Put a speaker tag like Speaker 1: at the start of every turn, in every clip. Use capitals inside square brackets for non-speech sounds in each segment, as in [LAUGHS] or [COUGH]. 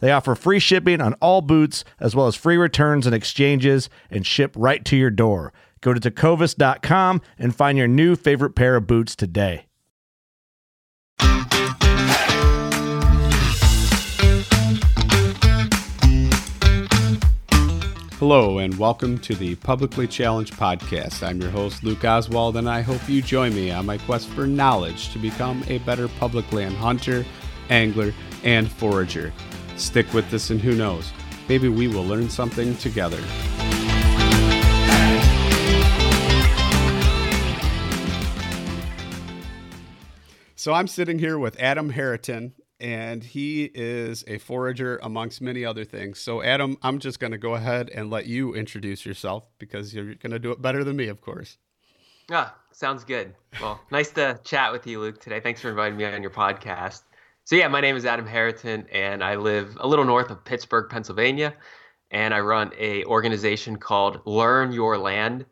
Speaker 1: They offer free shipping on all boots, as well as free returns and exchanges, and ship right to your door. Go to tecovas.com and find your new favorite pair of boots today.
Speaker 2: Hello, and welcome to the Publicly Challenged Podcast. I'm your host, Luke Oswald, and I hope you join me on my quest for knowledge to become a better public land hunter, angler, and forager. Stick with this, and who knows, maybe we will learn something together. So I'm sitting here with Adam Haritan, and he is a forager amongst many other things. So, Adam, I'm just going to go ahead and let you introduce yourself because you're going to do it better than me, of course.
Speaker 3: Ah, sounds good. Well, nice to chat with you, Luke, today. Thanks for inviting me on your podcast. So yeah, my name is Adam Haritan, and I live a little north of Pittsburgh, Pennsylvania, and I run a organization called Learn Your Land.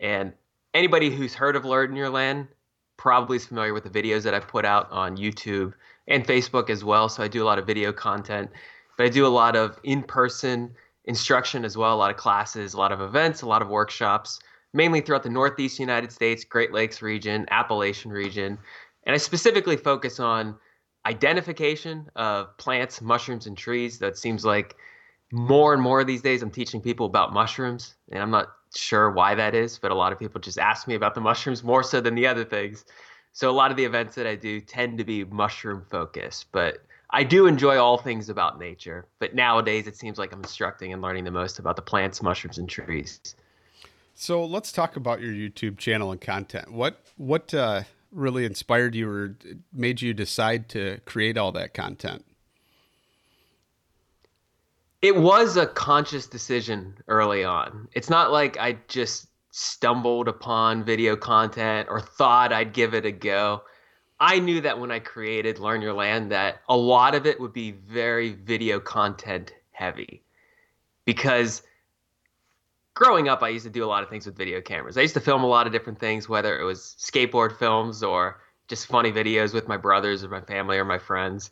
Speaker 3: And anybody who's heard of Learn Your Land probably is familiar with the videos that I put out on YouTube and Facebook as well. So I do a lot of video content, but I do a lot of in-person instruction as well, a lot of classes, a lot of events, a lot of workshops, mainly throughout the Northeast United States, Great Lakes region, Appalachian region, and I specifically focus on identification of plants, mushrooms, and trees. That seems like more and more these days I'm teaching people about mushrooms, and I'm not sure why that is, but a lot of people just ask me about the mushrooms more so than the other things. So a lot of the events that I do tend to be mushroom focused, but I do enjoy all things about nature. But nowadays it seems like I'm instructing and learning the most about the plants, mushrooms, and trees.
Speaker 2: So let's talk about your YouTube channel and content. What what uh, really inspired you or made you decide to create all that content?
Speaker 3: It was a conscious decision early on. It's not like I just stumbled upon video content or thought I'd give it a go. I knew that when I created Learn Your Land that a lot of it would be very video content heavy because growing up, I used to do a lot of things with video cameras. I used to film a lot of different things, whether it was skateboard films or just funny videos with my brothers or my family or my friends.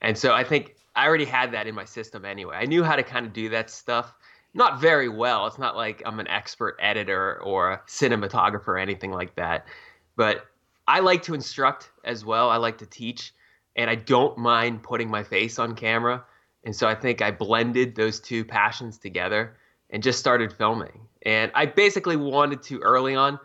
Speaker 3: And so I think I already had that in my system anyway. I knew how to kind of do that stuff. Not very well. It's not like I'm an expert editor or a cinematographer or anything like that. But I like to instruct as well. I like to teach. And I don't mind putting my face on camera. And so I think I blended those two passions together and just started filming. And I basically wanted to early on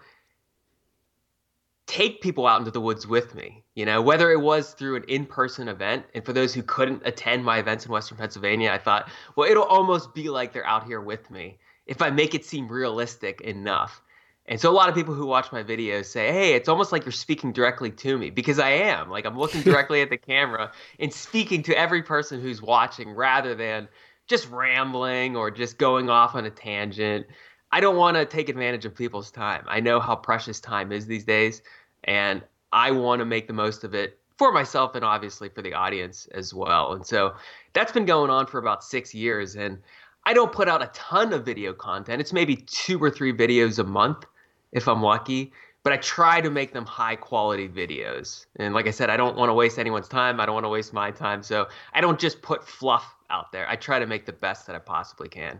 Speaker 3: take people out into the woods with me, you know, whether it was through an in person event. And for those who couldn't attend my events in Western Pennsylvania, I thought, well, it'll almost be like they're out here with me if I make it seem realistic enough. And so a lot of people who watch my videos say, "Hey, it's almost like you're speaking directly to me because I am. Like I'm looking [LAUGHS] directly at the camera and speaking to every person who's watching rather than just rambling or just going off on a tangent. I don't want to take advantage of people's time. I know how precious time is these days, and I want to make the most of it for myself and obviously for the audience as well. And so that's been going on for about six years. And I don't put out a ton of video content. It's maybe two or three videos a month if I'm lucky, but I try to make them high quality videos. And like I said, I don't want to waste anyone's time. I don't want to waste my time. So I don't just put fluff out there. I try to make the best that I possibly can.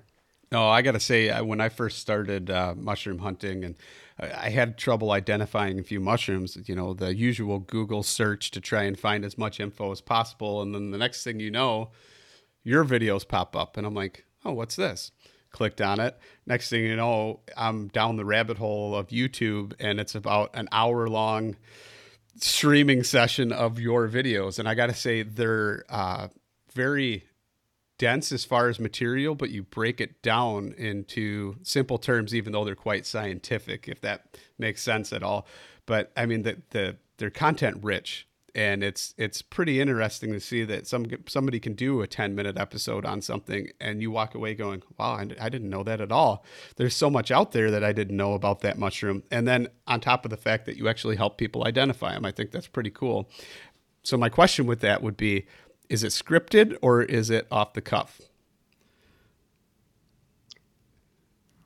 Speaker 2: No, I got to say, when I first started uh, mushroom hunting, and I had trouble identifying a few mushrooms, you know, the usual Google search to try and find as much info as possible. And then the next thing you know, your videos pop up, and I'm like, oh, what's this? Clicked on it. Next thing you know, I'm down the rabbit hole of YouTube, and it's about an hour long streaming session of your videos. And I got to say, they're uh, very dense as far as material, but you break it down into simple terms, even though they're quite scientific, if that makes sense at all. But I mean, the, the they're content rich, and it's it's pretty interesting to see that some somebody can do a 10 minute episode on something, and you walk away going, "Wow, I, I didn't know that at all." There's so much out there that I didn't know about that mushroom, and then on top of the fact that you actually help people identify them, I think that's pretty cool. So my question with that would be is it scripted or is it off the cuff?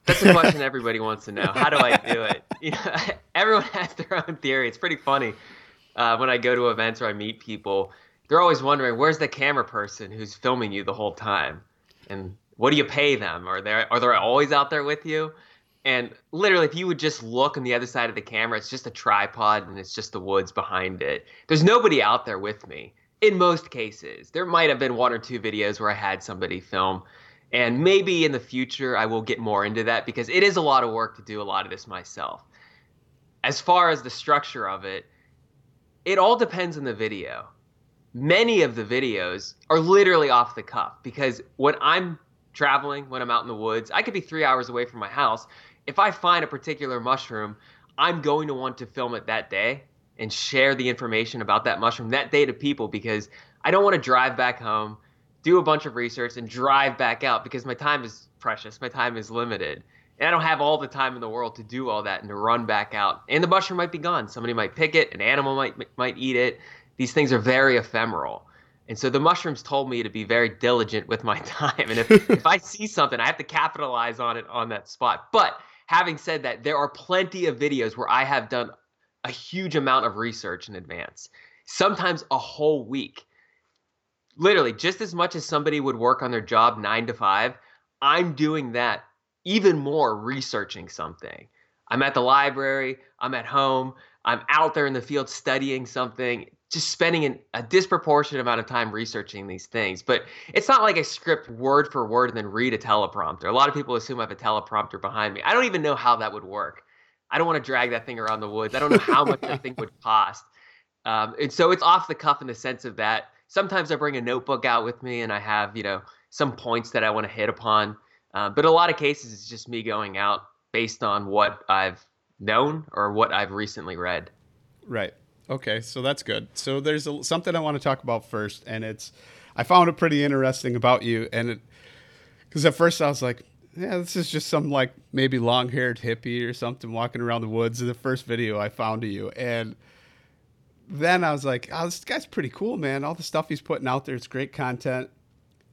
Speaker 3: That's a question everybody wants to know. How do I do it? [LAUGHS] You know, [LAUGHS] everyone has their own theory. It's pretty funny uh, when I go to events or I meet people. They're always wondering, "Where's the camera person who's filming you the whole time?" And what do you pay them? Are they are they always out there with you? And literally, if you would just look on the other side of the camera, it's just a tripod and it's just the woods behind it. There's nobody out there with me in most cases. There might have been one or two videos where I had somebody film. And maybe in the future, I will get more into that because it is a lot of work to do a lot of this myself. As far as the structure of it, it all depends on the video. Many of the videos are literally off the cuff because when I'm traveling, when I'm out in the woods, I could be three hours away from my house. If I find a particular mushroom, I'm going to want to film it that day and share the information about that mushroom that day to people because I don't want to drive back home, do a bunch of research, and drive back out because my time is precious. My time is limited. And I don't have all the time in the world to do all that and to run back out. And the mushroom might be gone. Somebody might pick it, an animal might might eat it. These things are very ephemeral. And so the mushrooms told me to be very diligent with my [LAUGHS] time. And if, if I see something, I have to capitalize on it on that spot. But having said that, there are plenty of videos where I have done a huge amount of research in advance, sometimes a whole week. Literally, just as much as somebody would work on their job nine to five, I'm doing that even more researching something. I'm at the library, I'm at home, I'm out there in the field studying something, just spending an, a disproportionate amount of time researching these things. But it's not like I script word for word and then read a teleprompter. A lot of people assume I have a teleprompter behind me. I don't even know how that would work. I don't want to drag that thing around the woods. I don't know how much that thing would [LAUGHS] cost. Um, and so it's off the cuff in the sense of that. Sometimes I bring a notebook out with me and I have, you know, some points that I want to hit upon. Uh, but a lot of cases, it's just me going out based on what I've known or what I've recently read.
Speaker 2: Right. Okay. So that's good. So there's a, something I want to talk about first, and it's I found it pretty interesting about you, and it because at first I was like, yeah, this is just some like maybe long haired hippie or something walking around the woods. The first video I found of you, and then I was like, oh, this guy's pretty cool, man. All the stuff he's putting out there, it's great content.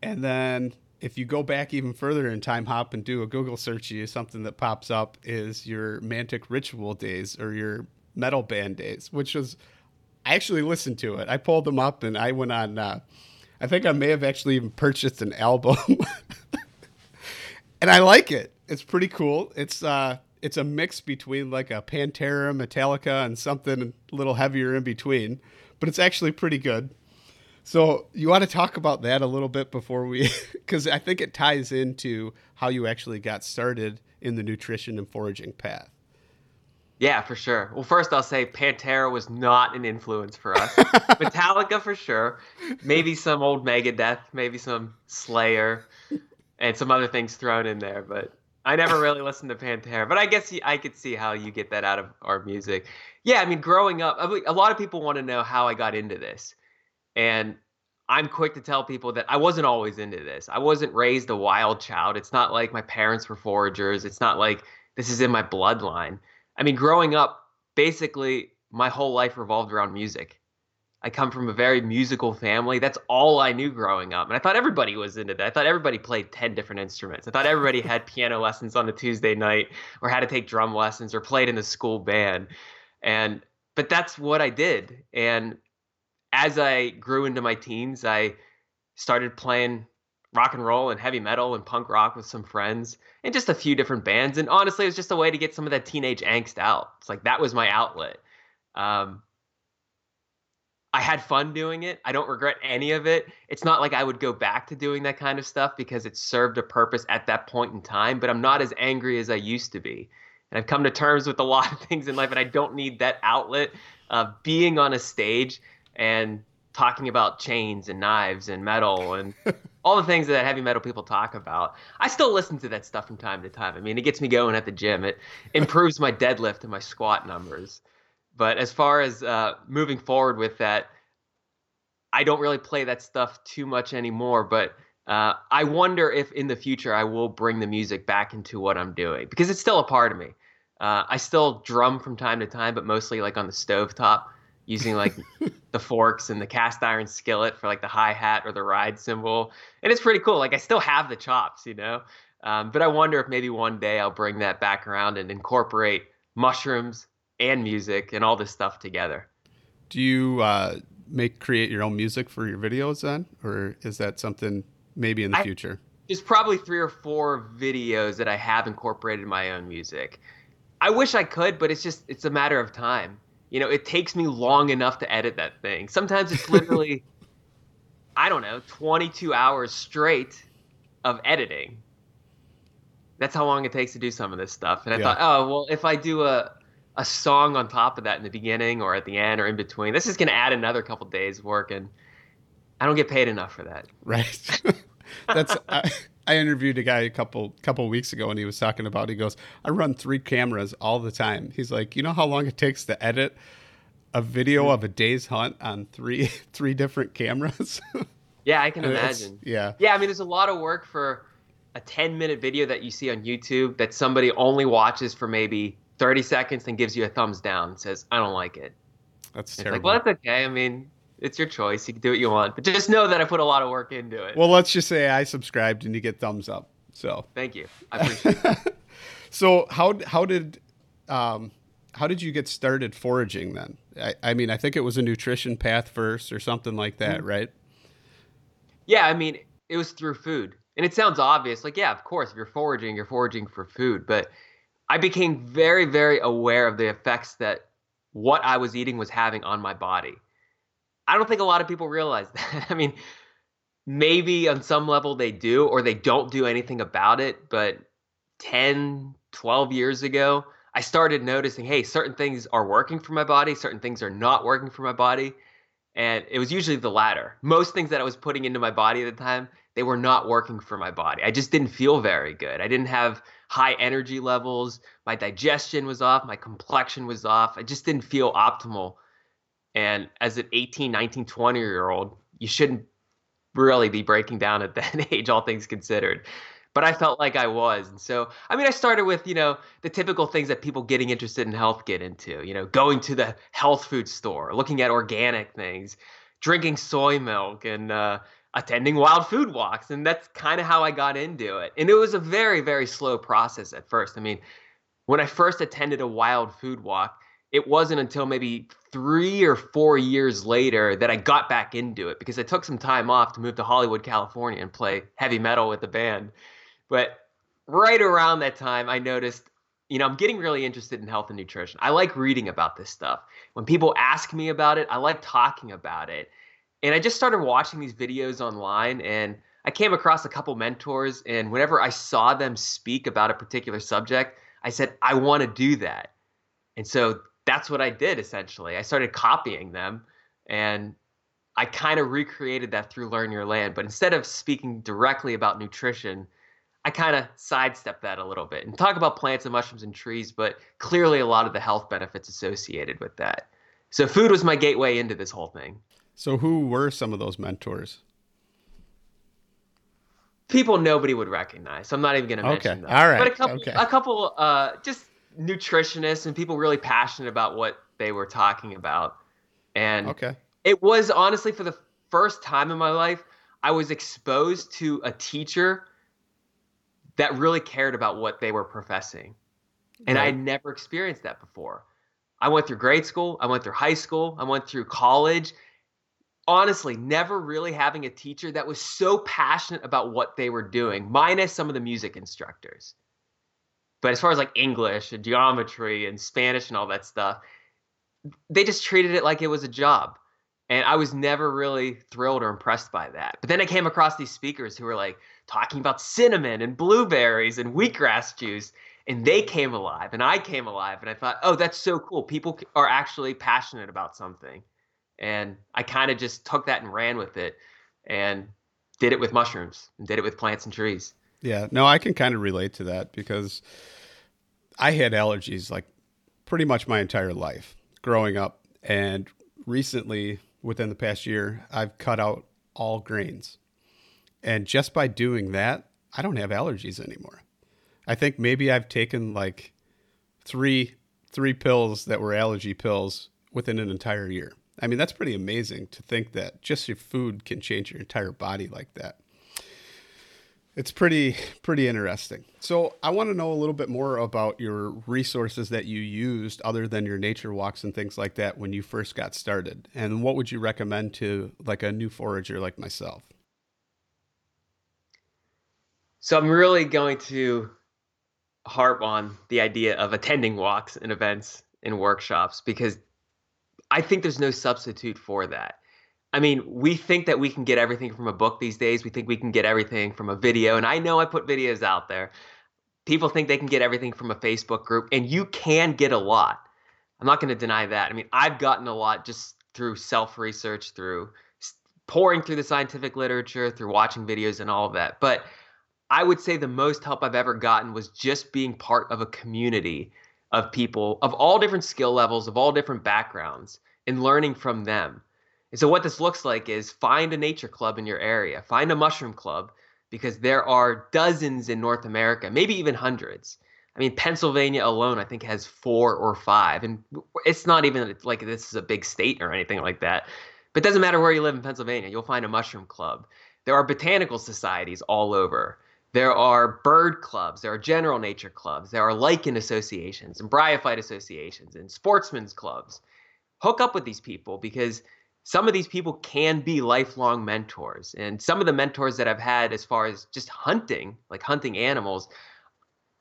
Speaker 2: And then if you go back even further in time hop and do a Google search, you something that pops up is your Mantic Ritual days or your metal band days, which was I actually listened to it. I pulled them up and I went on. Uh, I think I may have actually even purchased an album [LAUGHS] and I like it. It's pretty cool. It's uh, it's a mix between like a Pantera, Metallica, and something a little heavier in between, but it's actually pretty good. So you want to talk about that a little bit before we, [LAUGHS] because I think it ties into how you actually got started in the nutrition and foraging path.
Speaker 3: Yeah, for sure. Well, first I'll say Pantera was not an influence for us. [LAUGHS] Metallica for sure. Maybe some old Megadeth, maybe some Slayer and some other things thrown in there. But I never really listened to Pantera. But I guess I could see how you get that out of our music. Yeah, I mean, growing up, a lot of people want to know how I got into this, and I'm quick to tell people that I wasn't always into this. I wasn't raised a wild child. It's not like my parents were foragers. It's not like this is in my bloodline. I mean, growing up, basically, my whole life revolved around music. I come from a very musical family. That's all I knew growing up. And I thought everybody was into that. I thought everybody played 10 different instruments. I thought everybody had [LAUGHS] piano lessons on a Tuesday night or had to take drum lessons or played in the school band. And but that's what I did. And as I grew into my teens, I started playing rock and roll and heavy metal and punk rock with some friends and just a few different bands. And honestly, it was just a way to get some of that teenage angst out. It's like that was my outlet. Um, I had fun doing it. I don't regret any of it. It's not like I would go back to doing that kind of stuff because it served a purpose at that point in time, but I'm not as angry as I used to be. And I've come to terms with a lot of [LAUGHS] things in life, and I don't need that outlet of being on a stage and talking about chains and knives and metal and [LAUGHS] all the things that heavy metal people talk about. I still listen to that stuff from time to time. I mean, it gets me going at the gym. It improves my deadlift and my squat numbers. But as far as uh, moving forward with that, I don't really play that stuff too much anymore. But uh, I wonder if in the future I will bring the music back into what I'm doing because it's still a part of me. Uh, I still drum from time to time, but mostly like on the stove top, using like [LAUGHS] the forks and the cast iron skillet for like the hi hat or the ride cymbal, and it's pretty cool. Like I still have the chops, you know. Um, but I wonder if maybe one day I'll bring that back around and incorporate mushrooms, and music and all this stuff together.
Speaker 2: Do you uh, make create your own music for your videos then, or is that something maybe in the I, future?
Speaker 3: There's probably three or four videos that I have incorporated my own music. I wish I could, but it's just it's a matter of time. You know, it takes me long enough to edit that thing. Sometimes it's literally [LAUGHS] I don't know, 22 hours straight of editing. That's how long it takes to do some of this stuff. And I yeah. thought, oh, well, if I do a a song on top of that in the beginning or at the end or in between. This is going to add another couple days of work, and I don't get paid enough for that.
Speaker 2: Right. [LAUGHS] That's I, I, interviewed a guy a couple couple weeks ago, and he was talking about. He goes, "I run three cameras all the time." He's like, "You know how long it takes to edit a video of a day's hunt on three [LAUGHS] three different cameras?" [LAUGHS]
Speaker 3: yeah, I can imagine.
Speaker 2: Yeah,
Speaker 3: yeah. I mean, there's a lot of work for a 10 minute video that you see on YouTube that somebody only watches for maybe 30 seconds and gives you a thumbs down and says, I don't like it.
Speaker 2: That's
Speaker 3: it's
Speaker 2: terrible.
Speaker 3: Like, well, that's okay. I mean, it's your choice. You can do what you want, but just know that I put a lot of work into it.
Speaker 2: Well, let's just say I subscribed and you get thumbs up. So
Speaker 3: thank you. I appreciate it. [LAUGHS]
Speaker 2: so how how did um, how did you get started foraging then? I, I, mean, I think it was a nutrition path first or something like that, mm-hmm. right?
Speaker 3: Yeah, I mean, it was through food. And it sounds obvious, like, yeah, of course, if you're foraging, you're foraging for food. But I became very, very aware of the effects that what I was eating was having on my body. I don't think a lot of people realize [LAUGHS] that. I mean, maybe on some level they do or they don't do anything about it. But 10, 12 years ago, I started noticing hey, certain things are working for my body, certain things are not working for my body. And it was usually the latter. Most things that I was putting into my body at the time, they were not working for my body. I just didn't feel very good. I didn't have high energy levels. My digestion was off. My complexion was off. I just didn't feel optimal. And as an 18, 19, 20 year old, you shouldn't really be breaking down at that [LAUGHS] age, all things considered. But I felt like I was. And so, I mean, I started with, you know, the typical things that people getting interested in health get into, you know, going to the health food store, looking at organic things, drinking soy milk, and, uh, attending wild food walks and that's kind of how I got into it. And it was a very very slow process at first. I mean, when I first attended a wild food walk, it wasn't until maybe 3 or 4 years later that I got back into it because I took some time off to move to Hollywood, California and play heavy metal with the band. But right around that time I noticed you know, I'm getting really interested in health and nutrition. I like reading about this stuff. When people ask me about it, I like talking about it and I just started watching these videos online and I came across a couple mentors and whenever I saw them speak about a particular subject, I said I want to do that. And so that's what I did essentially. I started copying them and I kind of recreated that through Learn Your Land, but instead of speaking directly about nutrition, I kind of sidestep that a little bit and talk about plants and mushrooms and trees, but clearly a lot of the health benefits associated with that. So food was my gateway into this whole thing.
Speaker 2: So, who were some of those mentors?
Speaker 3: People nobody would recognize. I'm not even going to mention
Speaker 2: okay.
Speaker 3: them.
Speaker 2: All right.
Speaker 3: But a couple,
Speaker 2: okay.
Speaker 3: a couple, uh, just nutritionists and people really passionate about what they were talking about. And
Speaker 2: okay.
Speaker 3: It was honestly for the first time in my life, I was exposed to a teacher that really cared about what they were professing. And right. I had never experienced that before. I went through grade school, I went through high school, I went through college. Honestly, never really having a teacher that was so passionate about what they were doing, minus some of the music instructors. But as far as like English and geometry and Spanish and all that stuff, they just treated it like it was a job. And I was never really thrilled or impressed by that. But then I came across these speakers who were like talking about cinnamon and blueberries and wheatgrass juice. And they came alive and I came alive. And I thought, oh, that's so cool. People are actually passionate about something. And I kind of just took that and ran with it and did it with mushrooms and did it with plants and trees.
Speaker 2: Yeah, no, I can kind of relate to that because I had allergies like pretty much my entire life growing up. And recently, within the past year, I've cut out all grains. And just by doing that, I don't have allergies anymore. I think maybe I've taken like three three pills that were allergy pills within an entire year. I mean, that's pretty amazing to think that just your food can change your entire body like that. It's pretty pretty interesting. So I want to know a little bit more about your resources that you used other than your nature walks and things like that when you first got started. And what would you recommend to like a new forager like myself?
Speaker 3: So I'm really going to harp on the idea of attending walks and events and workshops because I think there's no substitute for that. I mean, we think that we can get everything from a book these days. We think we can get everything from a video. And I know I put videos out there. People think they can get everything from a Facebook group, and you can get a lot. I'm not going to deny that. I mean, I've gotten a lot just through self research, through pouring through the scientific literature, through watching videos, and all of that. But I would say the most help I've ever gotten was just being part of a community of people of all different skill levels, of all different backgrounds, and learning from them and so what this looks like is find a nature club in your area, find a mushroom club because there are dozens in North America, maybe even hundreds. I mean, Pennsylvania alone, I think, has four or five. And it's not even like this is a big state or anything like that. But it doesn't matter where you live in Pennsylvania, you'll find a mushroom club. There are botanical societies all over. There are bird clubs, there are general nature clubs, there are lichen associations and bryophyte associations and sportsmen's clubs. Hook up with these people because – some of these people can be lifelong mentors. And some of the mentors that I've had as far as just hunting, like hunting animals,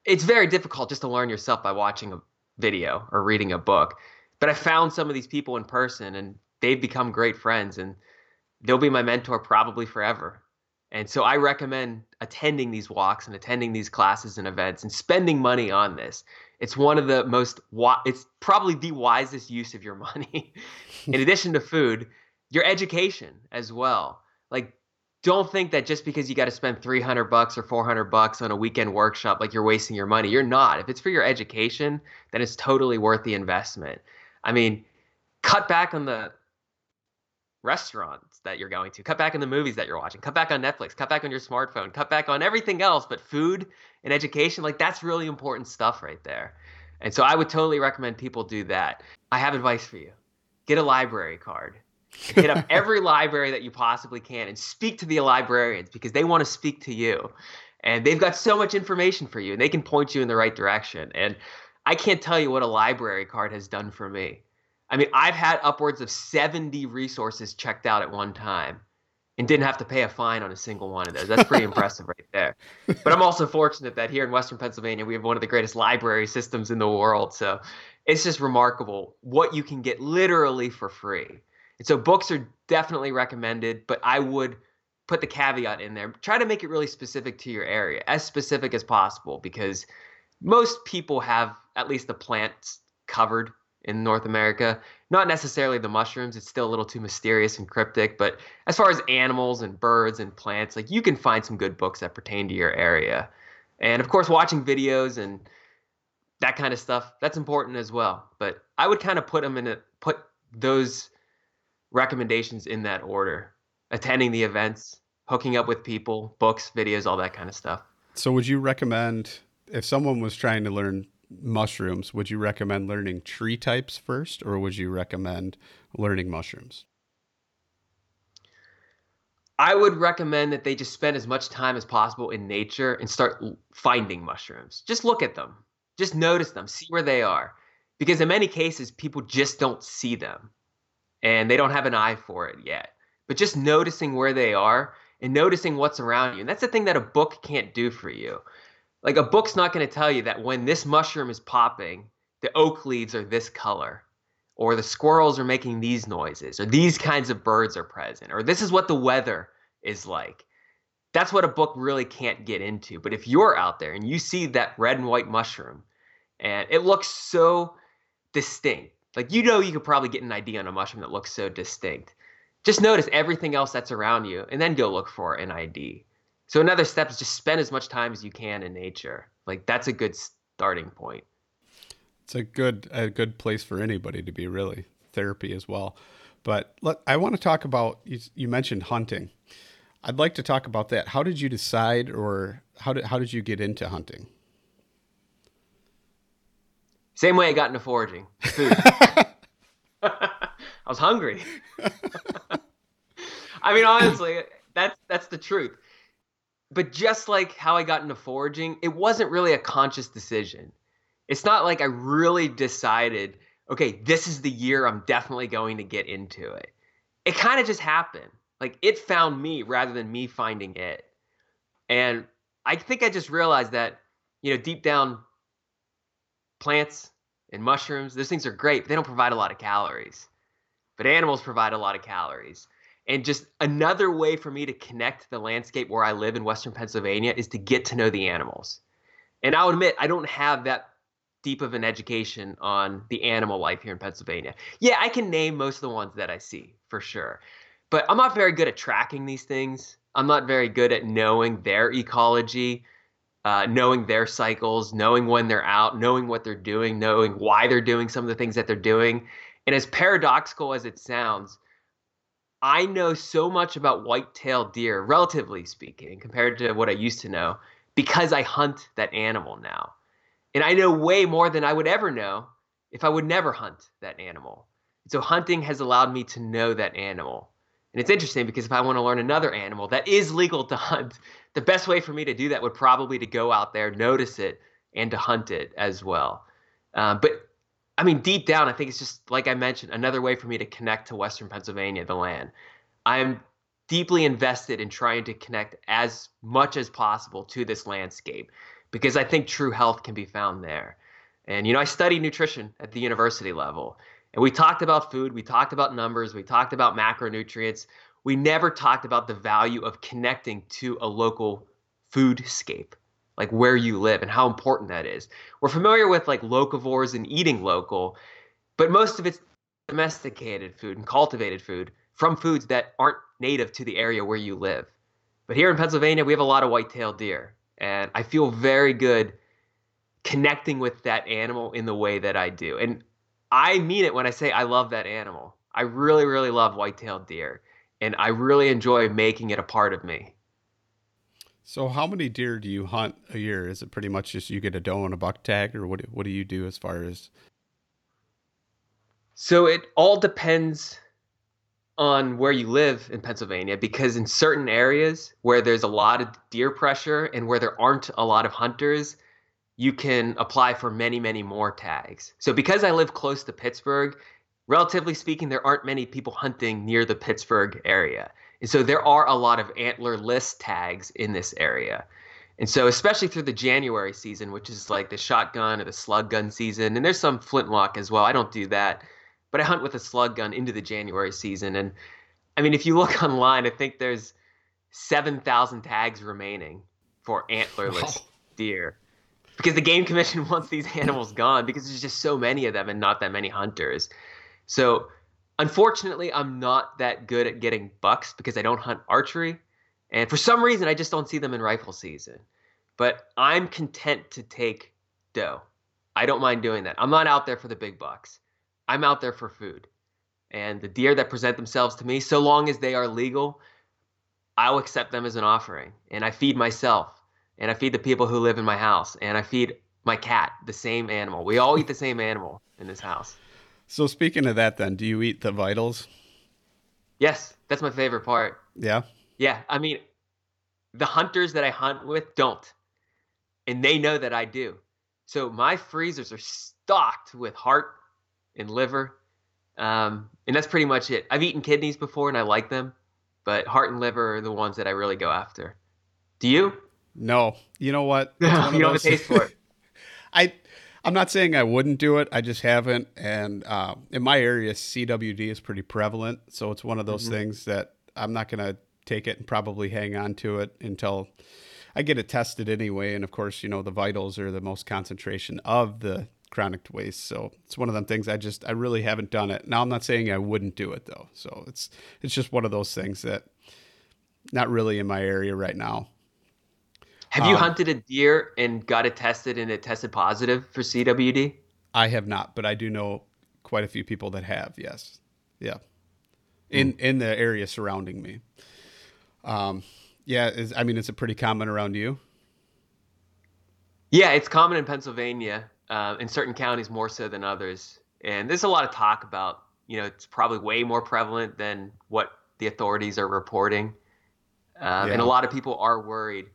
Speaker 3: it's very difficult just to learn yourself by watching a video or reading a book. But I found some of these people in person and they've become great friends and they'll be my mentor probably forever. And so I recommend attending these walks and attending these classes and events and spending money on this. It's one of the most it's probably the wisest use of your [LAUGHS] money. In [LAUGHS] addition to food, your education as well. Like don't think that just because you got to spend 300 bucks or 400 bucks on a weekend workshop like you're wasting your money. You're not. If it's for your education, then it's totally worth the investment. I mean, cut back on the restaurants that you're going to, cut back on the movies that you're watching, cut back on Netflix, cut back on your smartphone, cut back on everything else but food and education. Like that's really important stuff right there. And so I would totally recommend people do that. I have advice for you. Get a library card. Hit up [LAUGHS] every library that you possibly can and speak to the librarians because they want to speak to you. And they've got so much information for you and they can point you in the right direction. And I can't tell you what a library card has done for me. I mean, I've had upwards of 70 resources checked out at one time and didn't have to pay a fine on a single one of those. That's pretty [LAUGHS] impressive right there. But I'm also fortunate that here in Western Pennsylvania, we have one of the greatest library systems in the world. So it's just remarkable what you can get literally for free. And so books are definitely recommended, but I would put the caveat in there. Try to make it really specific to your area, as specific as possible, because most people have at least the plants covered in North America. Not necessarily the mushrooms, it's still a little too mysterious and cryptic, but as far as animals and birds and plants, like you can find some good books that pertain to your area. And of course, watching videos and that kind of stuff, that's important as well. But I would kind of put them in a put those recommendations in that order. Attending the events, hooking up with people, books, videos, all that kind of stuff.
Speaker 2: So would you recommend if someone was trying to learn mushrooms, would you recommend learning tree types first, or would you recommend learning mushrooms?
Speaker 3: I would recommend that they just spend as much time as possible in nature and start finding mushrooms. Just look at them, just notice them, see where they are. Because in many cases, people just don't see them and they don't have an eye for it yet. But just noticing where they are and noticing what's around you. And that's the thing that a book can't do for you. Like a book's not going to tell you that when this mushroom is popping, the oak leaves are this color or the squirrels are making these noises, or these kinds of birds are present, or this is what the weather is like. That's what a book really can't get into. But if you're out there and you see that red and white mushroom, and it looks so distinct, like you know, you could probably get an idea on a mushroom that looks so distinct. Just notice everything else that's around you, and then go look for an ID. So another step is just spend as much time as you can in nature. Like that's a good starting point.
Speaker 2: It's a good a good place for anybody to be really therapy as well. But let, I want to talk about you, you mentioned hunting. I'd like to talk about that. How did you decide, or how did how did you get into hunting?
Speaker 3: Same way I got into foraging. Food. [LAUGHS] [LAUGHS] I was hungry. [LAUGHS] I mean, honestly, that's that's the truth. But just like how I got into foraging, it wasn't really a conscious decision it's not like I really decided, okay, this is the year I'm definitely going to get into it. It kind of just happened. Like it found me rather than me finding it. And I think I just realized that, you know, deep down, plants and mushrooms, those things are great, but they don't provide a lot of calories. But animals provide a lot of calories. And just another way for me to connect the landscape where I live in Western Pennsylvania is to get to know the animals. And I'll admit, I don't have that deep of an education on the animal life here in Pennsylvania. Yeah, I can name most of the ones that I see for sure, but I'm not very good at tracking these things. I'm not very good at knowing their ecology, uh, knowing their cycles, knowing when they're out, knowing what they're doing, knowing why they're doing some of the things that they're doing. And as paradoxical as it sounds, I know so much about white-tailed deer, relatively speaking, compared to what I used to know, because I hunt that animal now. And I know way more than I would ever know if I would never hunt that animal. So hunting has allowed me to know that animal. And it's interesting because if I want to learn another animal that is legal to hunt, the best way for me to do that would probably to go out there, notice it, and to hunt it as well. Uh, but I mean, deep down, I think it's just like I mentioned, another way for me to connect to Western Pennsylvania, the land. I'm deeply invested in trying to connect as much as possible to this landscape because I think true health can be found there. And, you know, I studied nutrition at the university level. And we talked about food, we talked about numbers, we talked about macronutrients. We never talked about the value of connecting to a local foodscape, like where you live and how important that is. We're familiar with like locavores and eating local, but most of it's domesticated food and cultivated food from foods that aren't native to the area where you live. But here in Pennsylvania, we have a lot of white-tailed deer. And I feel very good connecting with that animal in the way that I do. And I mean it when I say I love that animal. I really, really love white-tailed deer, and I really enjoy making it a part of me.
Speaker 2: So, how many deer do you hunt a year? Is it pretty much just you get a doe and a buck tag, or what? What do you do as far as?
Speaker 3: So it all depends on where you live in Pennsylvania because in certain areas where there's a lot of deer pressure and where there aren't a lot of hunters, you can apply for many, many more tags. So because I live close to Pittsburgh, relatively speaking, there aren't many people hunting near the Pittsburgh area. And so there are a lot of antlerless tags in this area. And so, especially through the January season, which is like the shotgun or the slug gun season, and there's some flintlock as well. I don't do that but I hunt with a slug gun into the January season. And I mean, if you look [LAUGHS] online, I think there's 7,000 tags remaining for antlerless wow. deer because the game commission [LAUGHS] wants these animals gone because there's just so many of them and not that many hunters. So, unfortunately, I'm not that good at getting bucks because I don't hunt archery. And for some reason, I just don't see them in rifle season. But I'm content to take doe. I don't mind doing that. I'm not out there for the big bucks. I'm out there for food. And the deer that present themselves to me, so long as they are legal, I'll accept them as an offering. And I feed myself, and I feed the people who live in my house, and I feed my cat the same animal. We all eat the same animal in this house.
Speaker 2: So, speaking of that, then, do you eat the vitals?
Speaker 3: Yes, that's my favorite part.
Speaker 2: Yeah.
Speaker 3: Yeah, I mean, the hunters that I hunt with don't, and they know that I do. So my freezers are stocked with heart and liver, um, and that's pretty much it. I've eaten kidneys before and I like them, but heart and liver are the ones that I really go after. Do you?
Speaker 2: No, you know what? [LAUGHS]
Speaker 3: you don't have a taste for it. [LAUGHS]
Speaker 2: I I'm not saying I wouldn't do it. I just haven't. And uh, in my area, CWD is pretty prevalent, so it's one of those mm-hmm. things that I'm not going to take it and probably hang on to it until I get it tested anyway. And of course, you know the vitals are the most concentration of the chronic waste. So it's one of them things I just I really haven't done it. Now I'm not saying I wouldn't do it though. So it's it's just one of those things that not really in my area right now.
Speaker 3: Have you um, hunted a deer and got it tested and it tested positive for CWD?
Speaker 2: I have not, but I do know quite a few people that have. Yes, yeah, in mm. in the area surrounding me. Um, yeah, is, I mean, it's a pretty common around you.
Speaker 3: Yeah, it's common in Pennsylvania, uh, in certain counties more so than others. And there's a lot of talk about, you know, it's probably way more prevalent than what the authorities are reporting. Um, yeah. And a lot of people are worried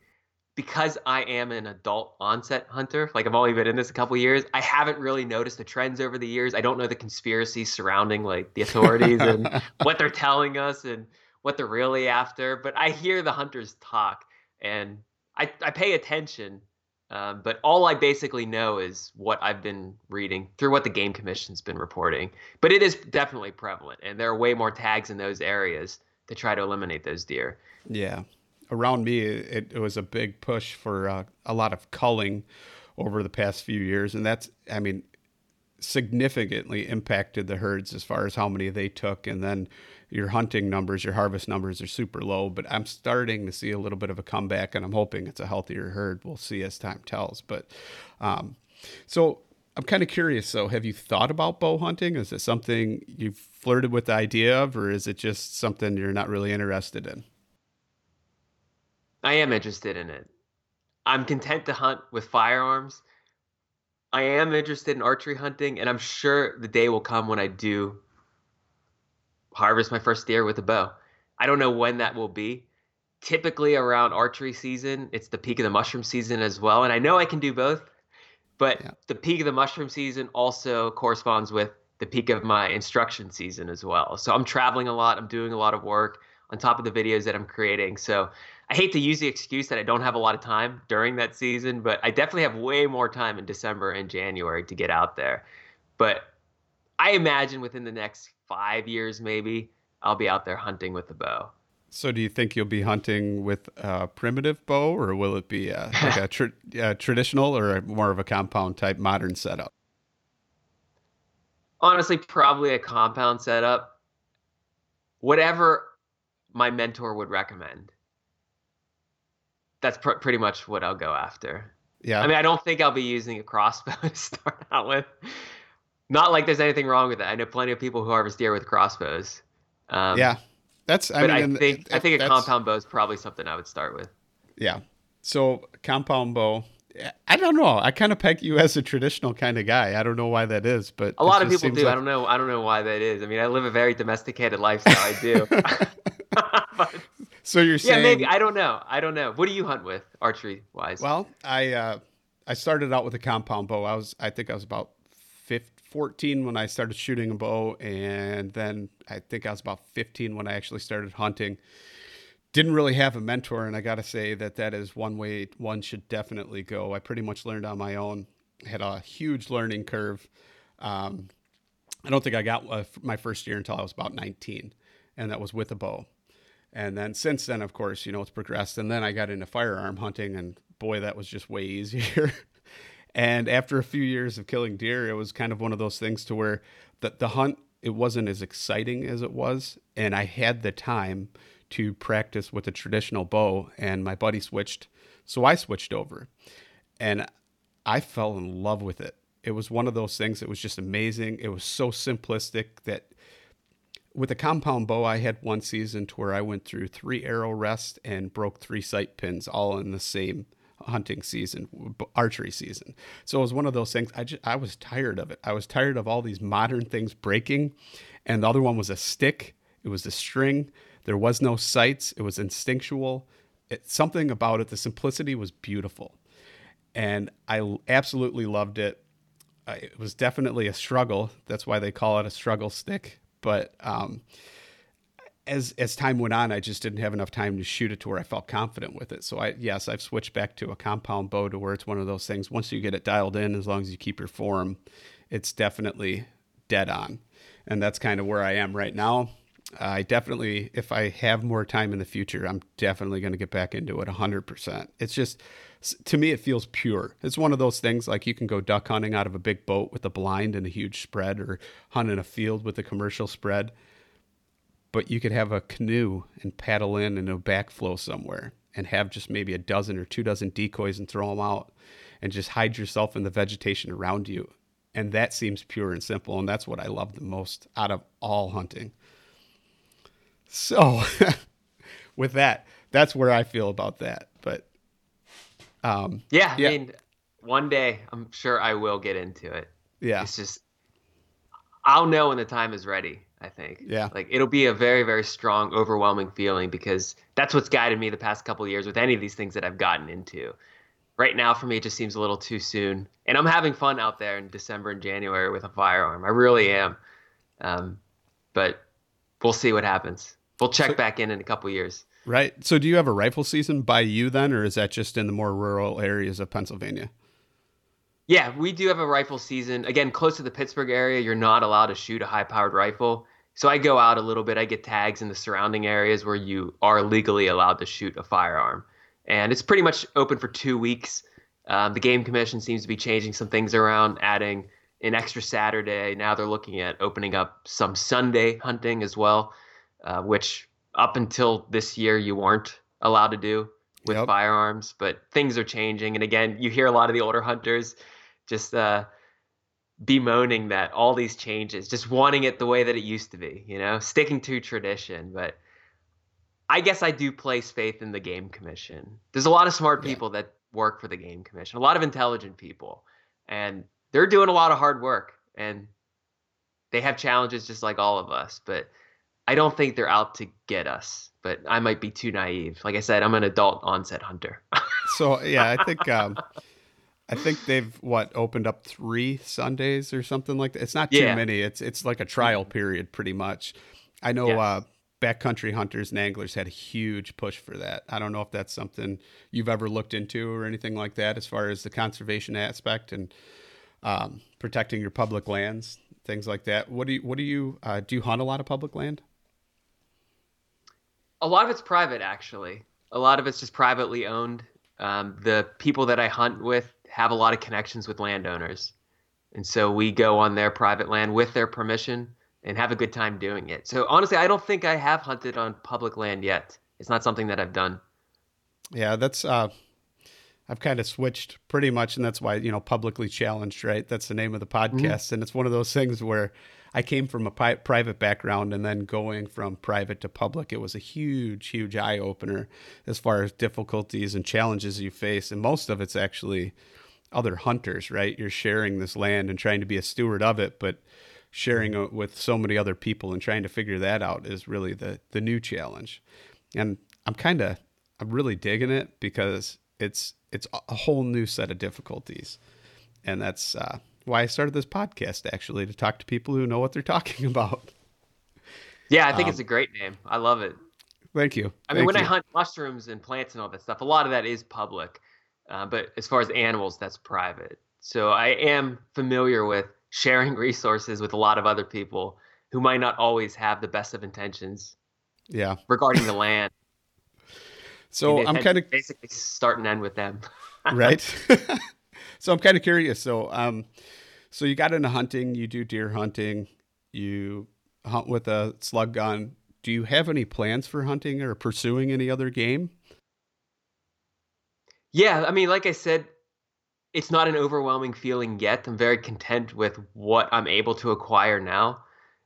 Speaker 3: because I am an adult onset hunter, like I've only been in this a couple years, I haven't really noticed the trends over the years. I don't know the conspiracies surrounding like the authorities and [LAUGHS] what they're telling us and what they're really after. But I hear the hunters talk and I, I pay attention. Um, but all I basically know is what I've been reading through what the Game Commission's been reporting. But it is definitely prevalent, and there are way more tags in those areas to try to eliminate those deer.
Speaker 2: Yeah around me, it, it was a big push for uh, a lot of culling over the past few years, and that's, I mean, significantly impacted the herds as far as how many they took, and then your hunting numbers, your harvest numbers are super low. But I'm starting to see a little bit of a comeback, and I'm hoping it's a healthier herd. We'll see as time tells. But um, so I'm kind of curious. So, have you thought about bow hunting? Is it something you've flirted with the idea of, or is it just something you're not really interested in?
Speaker 3: I am interested in it. I'm content to hunt with firearms. I am interested in archery hunting, and I'm sure the day will come when I do harvest my first deer with a bow. I don't know when that will be. Typically around archery season, it's the peak of the mushroom season as well. And I know I can do both, but yeah. the peak of the mushroom season also corresponds with the peak of my instruction season as well. So I'm traveling a lot, I'm doing a lot of work on top of the videos that I'm creating. So I hate to use the excuse that I don't have a lot of time during that season, but I definitely have way more time in December and January to get out there. But I imagine within the next five years, maybe I'll be out there hunting with the bow.
Speaker 2: So, do you think you'll be hunting with a primitive bow, or will it be a, like a, tra- [LAUGHS] a traditional or more of a compound type modern setup?
Speaker 3: Honestly, probably a compound setup. Whatever my mentor would recommend that's pr- pretty much what I'll go after. Yeah. I mean, I don't think I'll be using a crossbow [LAUGHS] to start out with. Not like there's anything wrong with it. I know plenty of people who harvest deer with crossbows.
Speaker 2: Um, yeah, that's. I
Speaker 3: but
Speaker 2: mean,
Speaker 3: I think I think a compound bow is probably something I would start with.
Speaker 2: Yeah. So compound bow. I don't know. I kind of peg you as a traditional kind of guy. I don't know why that is, but
Speaker 3: a lot of people do. Like... I don't know. I don't know why that is. I mean, I live a very domesticated lifestyle. I do. [LAUGHS] [LAUGHS]
Speaker 2: but, so you're saying?
Speaker 3: Yeah, maybe. I don't know. I don't know. What do you hunt with archery wise?
Speaker 2: Well, I uh, I started out with a compound bow. I was I think I was about 15, 14 when I started shooting a bow, and then I think I was about 15 when I actually started hunting. Didn't really have a mentor, and I got to say that that is one way one should definitely go. I pretty much learned on my own. Had a huge learning curve. Um, I don't think I got uh, my first year until I was about 19, and that was with a bow. And then since then, of course, you know, it's progressed. And then I got into firearm hunting, and boy, that was just way [LAUGHS] easier. and after a few years of killing deer, it was kind of one of those things to where the, the hunt, it wasn't as exciting as it was. And I had the time to practice with a traditional bow, and my buddy switched. So I switched over. And I fell in love with it. It was one of those things that was just amazing. It was so simplistic that with a compound bow, I had one season to where I went through three arrow rests and broke three sight pins all in the same hunting season, archery season. So it was one of those things. I just I was tired of it. I was tired of all these modern things breaking, and the other one was a stick. It was a string There was no sights. It was instinctual. It, something about it, the simplicity was beautiful. And I absolutely loved it. It was definitely a struggle. That's why they call it a struggle stick. But um, as as time went on, I just didn't have enough time to shoot it to where I felt confident with it. So I yes, I've switched back to a compound bow to where it's one of those things. Once you get it dialed in, as long as you keep your form, it's definitely dead on. And that's kind of where I am right now. I definitely, if I have more time in the future, I'm definitely going to get back into it 100%. It's just, to me, it feels pure. It's one of those things like you can go duck hunting out of a big boat with a blind and a huge spread, or hunt in a field with a commercial spread but you could have a canoe and paddle in and a backflow somewhere and have just maybe a dozen or two dozen decoys and throw them out and just hide yourself in the vegetation around you. And that seems pure and simple. And that's what I love the most out of all hunting. So, [LAUGHS] with that, that's where I feel about that. But,
Speaker 3: um, yeah, yeah, I mean, one day I'm sure I will get into it.
Speaker 2: Yeah.
Speaker 3: It's just, I'll know when the time is ready. I think.
Speaker 2: Yeah.
Speaker 3: Like it'll be a very, very strong, overwhelming feeling because that's what's guided me the past couple years with any of these things that I've gotten into. Right now, for me, it just seems a little too soon. And I'm having fun out there in December and January with a firearm. I really am. Um, but we'll see what happens. We'll check so, back in in a couple years.
Speaker 2: Right. So, do you have a rifle season by you then, or is that just in the more rural areas of Pennsylvania?
Speaker 3: Yeah, we do have a rifle season. Again, close to the Pittsburgh area, you're not allowed to shoot a high powered rifle. So I go out a little bit. I get tags in the surrounding areas where you are legally allowed to shoot a firearm, and it's pretty much open for two weeks. Um, the game commission seems to be changing some things around, adding an extra Saturday. Now they're looking at opening up some Sunday hunting as well, uh, which up until this year you weren't allowed to do with yep. firearms. But things are changing, and again, you hear a lot of the older hunters just uh, bemoaning that all these changes, just wanting it the way that it used to be, you know, sticking to tradition. But I guess I do place faith in the game commission. There's a lot of smart people yeah. that work for the game commission, a lot of intelligent people, and they're doing a lot of hard work and they have challenges just like all of us, but I don't think they're out to get us. But I might be too naive. Like I said, I'm an adult onset hunter. [LAUGHS]
Speaker 2: so yeah, I think um, I think they've what opened up three Sundays or something like that. It's not too yeah. many. It's it's like a trial period, pretty much. I know yes. uh, backcountry hunters and anglers had a huge push for that. I don't know if that's something you've ever looked into or anything like that, as far as the conservation aspect and um, protecting your public lands, things like that. What do you what do you uh, do? You hunt a lot of public land?
Speaker 3: A lot of it's private, actually. A lot of it's just privately owned. Um, the people that I hunt with have a lot of connections with landowners. And so we go on their private land with their permission and have a good time doing it. So honestly, I don't think I have hunted on public land yet. It's not something that I've done.
Speaker 2: Yeah, that's uh I've kind of switched pretty much and that's why, you know, publicly challenged, right? That's the name of the mm-hmm. podcast mm-hmm. and it's one of those things where I came from a pi- private background and then going from private to public, it was a huge, huge eye opener as far as difficulties and challenges you face. And most of it's actually other hunters, right? You're sharing this land and trying to be a steward of it, but sharing it with so many other people and trying to figure that out is really the the new challenge. And I'm kind of I'm really digging it because it's it's a whole new set of difficulties, and that's uh, why I started this podcast actually to talk to people who know what they're talking [LAUGHS] about.
Speaker 3: Yeah, I think um, it's a great name. I love it.
Speaker 2: Thank you.
Speaker 3: I mean, when you. I hunt mushrooms and plants and all that stuff, a lot of that is public. Uh, but as far as animals, that's private. So I am familiar with sharing [LAUGHS] resources with a lot of other people who might not always have the best of intentions.
Speaker 2: Yeah.
Speaker 3: Regarding the [LAUGHS] land.
Speaker 2: So I'm kind of
Speaker 3: basically start and end with them.
Speaker 2: right. So I'm kind of curious. So, um, so you got into hunting. You do deer hunting. You hunt with a slug gun. Do you have any plans for hunting or pursuing any other game?
Speaker 3: Yeah, I mean, like I said, it's not an overwhelming feeling yet. I'm very content with what I'm able to acquire now.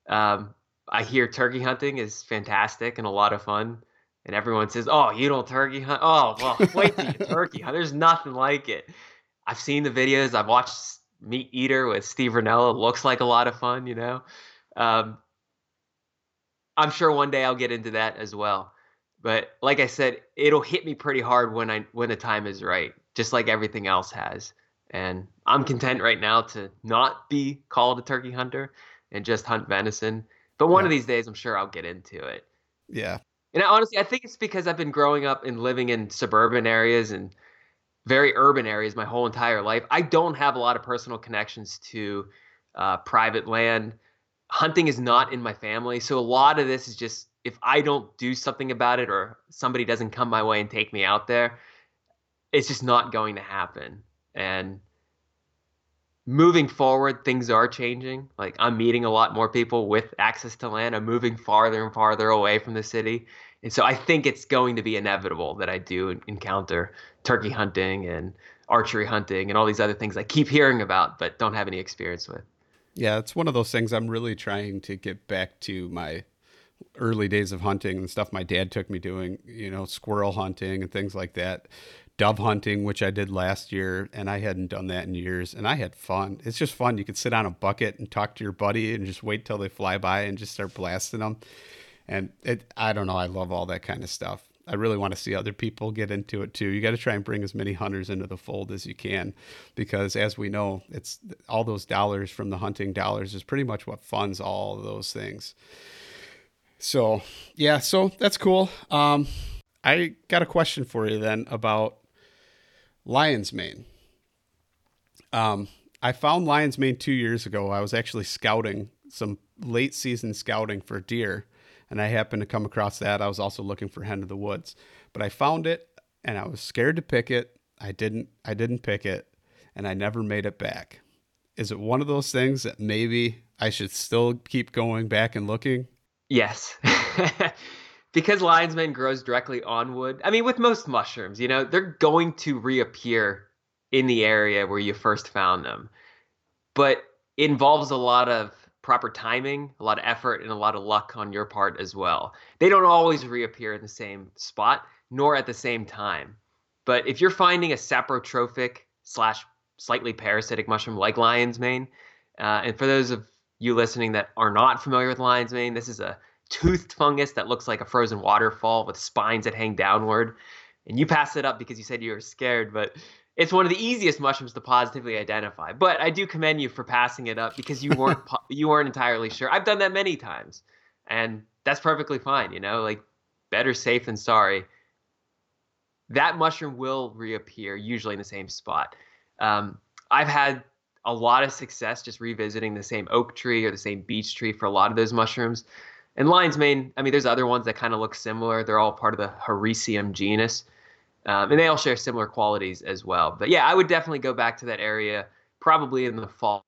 Speaker 3: Um, I hear turkey hunting is fantastic and a lot of fun. And everyone says, "Oh, you don't turkey hunt? Oh, well, wait till you [LAUGHS] turkey hunt. There's nothing like it." I've seen the videos. I've watched Meat Eater with Steve Rinella. Looks like a lot of fun, you know. Um, I'm sure one day I'll get into that as well. But like I said, it'll hit me pretty hard when I when the time is right, just like everything else has. And I'm content right now to not be called a turkey hunter and just hunt venison. But one yeah. of these days, I'm sure I'll get into it.
Speaker 2: Yeah.
Speaker 3: And honestly, I think it's because I've been growing up and living in suburban areas and very urban areas my whole entire life. I don't have a lot of personal connections to uh, private land. Hunting is not in my family. So a lot of this is just if I don't do something about it or somebody doesn't come my way and take me out there, it's just not going to happen. And moving forward, things are changing. Like I'm meeting a lot more people with access to land. I'm moving farther and farther away from the city. And so I think it's going to be inevitable that I do encounter turkey hunting and archery hunting and all these other things I keep hearing about but don't have any experience with.
Speaker 2: Yeah, it's one of those things I'm really trying to get back to my early days of hunting and stuff my dad took me doing, you know, squirrel hunting and things like that. Dove hunting, which I did last year, and I hadn't done that in years, and I had fun. It's just fun. You could sit on a bucket and talk to your buddy and just wait till they fly by and just start blasting them. And it, I don't know, I love all that kind of stuff. I really want to see other people get into it too. You got to try and bring as many hunters into the fold as you can, because as we know, it's all those dollars from the hunting dollars is pretty much what funds all those things. So yeah, so that's cool. Um, I got a question for you then about lion's mane. Um, I found lion's mane two years ago. I was actually scouting some late season scouting for deer and I happened to come across that. I was also looking for hen of the woods, but I found it and I was scared to pick it. I didn't I didn't pick it and I never made it back. Is it one of those things that maybe I should still keep going back and looking?
Speaker 3: Yes. [LAUGHS] because lion's mane grows directly on wood. I mean, with most mushrooms, you know, they're going to reappear in the area where you first found them. But it involves a lot of proper timing, a lot of effort, and a lot of luck on your part as well. They don't always reappear in the same spot, nor at the same time. But if you're finding a saprotrophic slash slightly parasitic mushroom like lion's mane, uh, and for those of you listening that are not familiar with lion's mane, this is a toothed fungus that looks like a frozen waterfall with spines that hang downward. And you pass it up because you said you were scared, but it's one of the easiest mushrooms to positively identify. But I do commend you for passing it up because you weren't [LAUGHS] you weren't entirely sure. I've done that many times, and that's perfectly fine. You know, like better safe than sorry. That mushroom will reappear usually in the same spot. Um, I've had a lot of success just revisiting the same oak tree or the same beech tree for a lot of those mushrooms. And lion's mane, I mean, there's other ones that kind of look similar. They're all part of the Hericium genus. Um, and they all share similar qualities as well. But yeah, I would definitely go back to that area probably in the fall.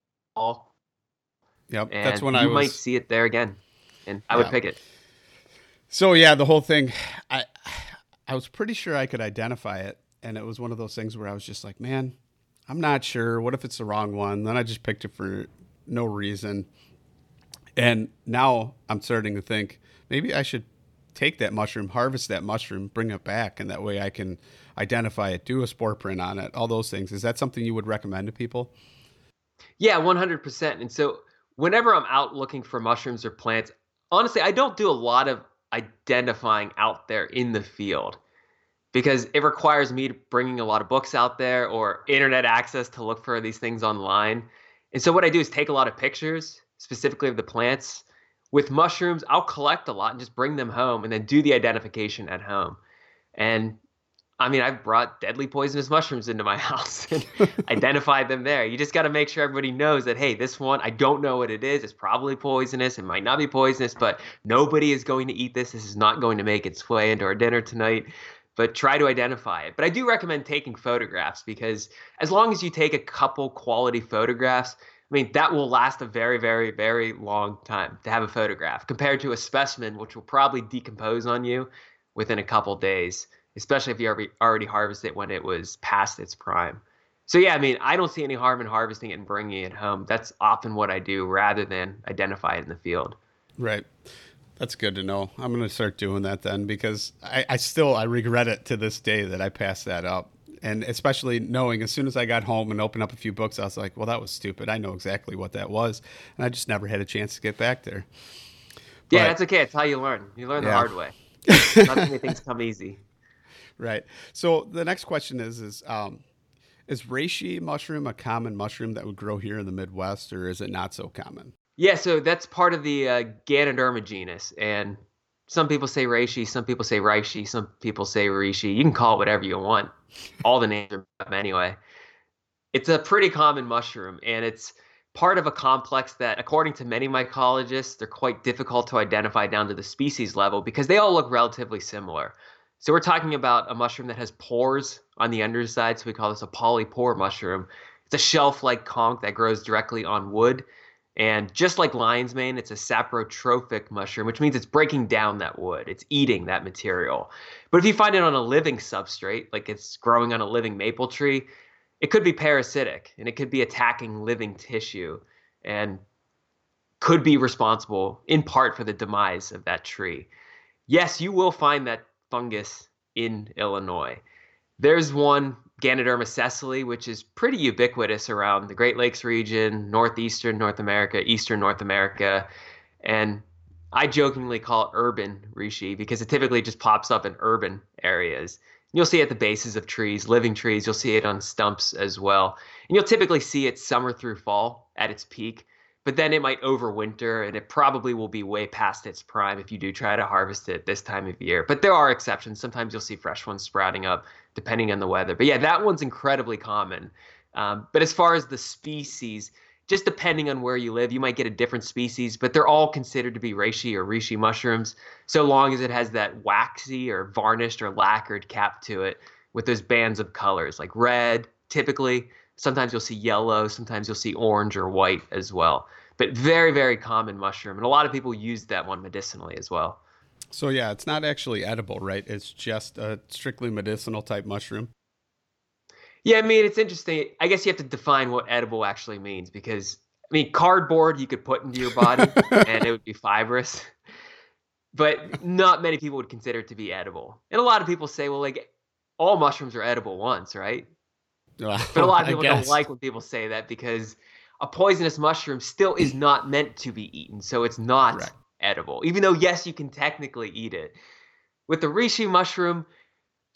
Speaker 2: Yep,
Speaker 3: and
Speaker 2: that's when
Speaker 3: I
Speaker 2: was...
Speaker 3: might see it there again, and I yeah. would pick it.
Speaker 2: So yeah, the whole thing, I I was pretty sure I could identify it, and it was one of those things where I was just like, man, I'm not sure. What if it's the wrong one? Then I just picked it for no reason, and now I'm starting to think maybe I should take that mushroom, harvest that mushroom, bring it back, and that way I can identify it, do a spore print on it, all those things. Is that something you would recommend to people?
Speaker 3: Yeah, 100%. And so whenever I'm out looking for mushrooms or plants, honestly, I don't do a lot of identifying out there in the field because it requires me bringing a lot of books out there or internet access to look for these things online. And so what I do is take a lot of pictures, specifically of the plants, with mushrooms, I'll collect a lot and just bring them home and then do the identification at home. And I mean, I've brought deadly poisonous mushrooms into my [LAUGHS] house and [LAUGHS] identified them there. You just got to make sure everybody knows that, hey, this one, I don't know what it is. It's probably poisonous. It might not be poisonous, but nobody is going to eat this. This is not going to make its way into our dinner tonight. But try to identify it. But I do recommend taking photographs because as long as you take a couple quality photographs, I mean, that will last a very, very, very long time to have a photograph compared to a specimen, which will probably decompose on you within a couple days, especially if you already, already harvested it when it was past its prime. So, yeah, I mean, I don't see any harm in harvesting it and bringing it home. That's often what I do rather than identify it in the field.
Speaker 2: Right. That's good to know. I'm going to start doing that then because I, I still I regret it to this day that I passed that up and especially knowing as soon as I got home and opened up a few books, I was like, well, that was stupid. I know exactly what that was. And I just never had a chance to get back there.
Speaker 3: Yeah, that's okay. It's how you learn. You learn yeah. the hard way. [LAUGHS] Not many things come easy.
Speaker 2: Right. So the next question is: is um, is reishi mushroom a common mushroom that would grow here in the Midwest, or is it not so common?
Speaker 3: Yeah, so that's part of the uh, Ganoderma genus, and some people say reishi, some people say reishi, some people say reishi. You can call it whatever you want. All the names are anyway. It's a pretty common mushroom, and it's part of a complex that, according to many mycologists, they're quite difficult to identify down to the species level because they all look relatively similar. So we're talking about a mushroom that has pores on the underside, so we call this a polypore mushroom. It's a shelf-like conch that grows directly on wood. And just like lion's mane, it's a saprotrophic mushroom, which means it's breaking down that wood. It's eating that material. But if you find it on a living substrate, like it's growing on a living maple tree, it could be parasitic and it could be attacking living tissue and could be responsible in part for the demise of that tree. Yes, you will find that fungus in Illinois. There's one, Ganoderma sessile, which is pretty ubiquitous around the Great Lakes region, northeastern North America, eastern North America. And I jokingly call it urban reishi because it typically just pops up in urban areas. You'll see it at the bases of trees, living trees. You'll see it on stumps as well. And you'll typically see it summer through fall at its peak but then it might overwinter and it probably will be way past its prime if you do try to harvest it this time of year. But there are exceptions. Sometimes you'll see fresh ones sprouting up depending on the weather. But yeah, that one's incredibly common. Um, but as far as the species, just depending on where you live, you might get a different species, but they're all considered to be reishi or reishi mushrooms, so long as it has that waxy or varnished or lacquered cap to it with those bands of colors like red, typically. Sometimes you'll see yellow, sometimes you'll see orange or white as well but very very common mushroom and a lot of people use that one medicinally as well.
Speaker 2: So yeah it's not actually edible right? It's just a strictly medicinal type mushroom?
Speaker 3: Yeah i mean it's interesting. I guess you have to define what edible actually means because i mean cardboard you could put into your body [LAUGHS] and it would be fibrous but not many people would consider it to be edible. And a lot of people say well like all mushrooms are edible once right? Well, but a lot of [LAUGHS] people don't like when people say that because a poisonous mushroom still is not meant to be eaten, so it's not Correct. edible. Even though yes, you can technically eat it. With the reishi mushroom,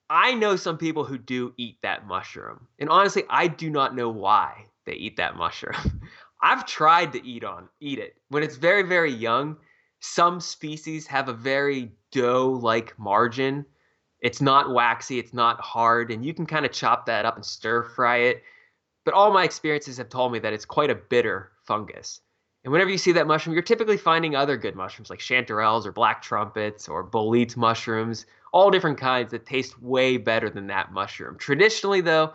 Speaker 3: I know some people who do eat that mushroom. And honestly, I do not know why they eat that mushroom. [LAUGHS] I've tried to eat on eat it. When it's very very young, some species have a very dough-like margin. It's not waxy, it's not hard, and you can kind of chop that up and stir fry it but all my experiences have told me that it's quite a bitter fungus. And whenever you see that mushroom, you're typically finding other good mushrooms like chanterelles or black trumpets or bolete mushrooms, all different kinds that taste way better than that mushroom. Traditionally, though,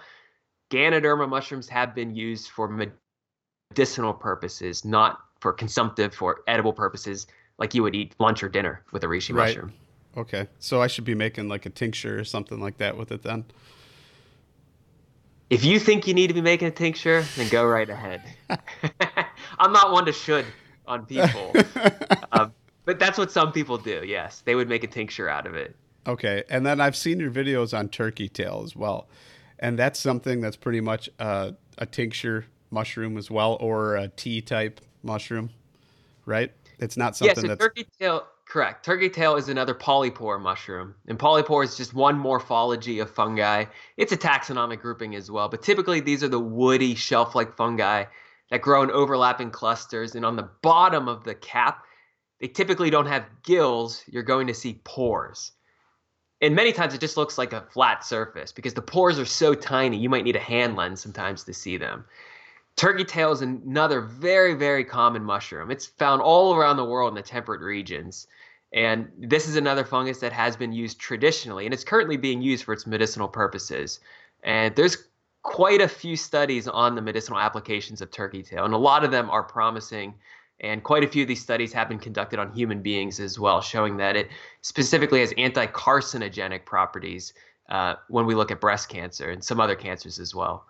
Speaker 3: Ganoderma mushrooms have been used for medicinal purposes, not for consumptive, for edible purposes, like you would eat lunch or dinner with a reishi right. mushroom.
Speaker 2: Okay, so I should be making like a tincture or something like that with it then
Speaker 3: if you think you need to be making a tincture, then go right ahead. [LAUGHS] I'm not one to should on people, [LAUGHS] um, but that's what some people do. Yes, they would make a tincture out of it.
Speaker 2: Okay, and then I've seen your videos on turkey tail as well, and that's something that's pretty much a tincture mushroom as well, or a tea type mushroom, right? It's not something yeah, so that's
Speaker 3: turkey tail. Correct. Turkey tail is another polypore mushroom. And polypore is just one morphology of fungi. It's a taxonomic grouping as well, but typically these are the woody shelf like fungi that grow in overlapping clusters. And on the bottom of the cap, they typically don't have gills. You're going to see pores. And many times it just looks like a flat surface because the pores are so tiny, you might need a hand lens sometimes to see them. Turkey tail is another very, very common mushroom. It's found all around the world in the temperate regions. And this is another fungus that has been used traditionally, and it's currently being used for its medicinal purposes. And there's quite a few studies on the medicinal applications of turkey tail, and a lot of them are promising. And quite a few of these studies have been conducted on human beings as well, showing that it specifically has anti carcinogenic properties uh, when we look at breast cancer and some other cancers as well.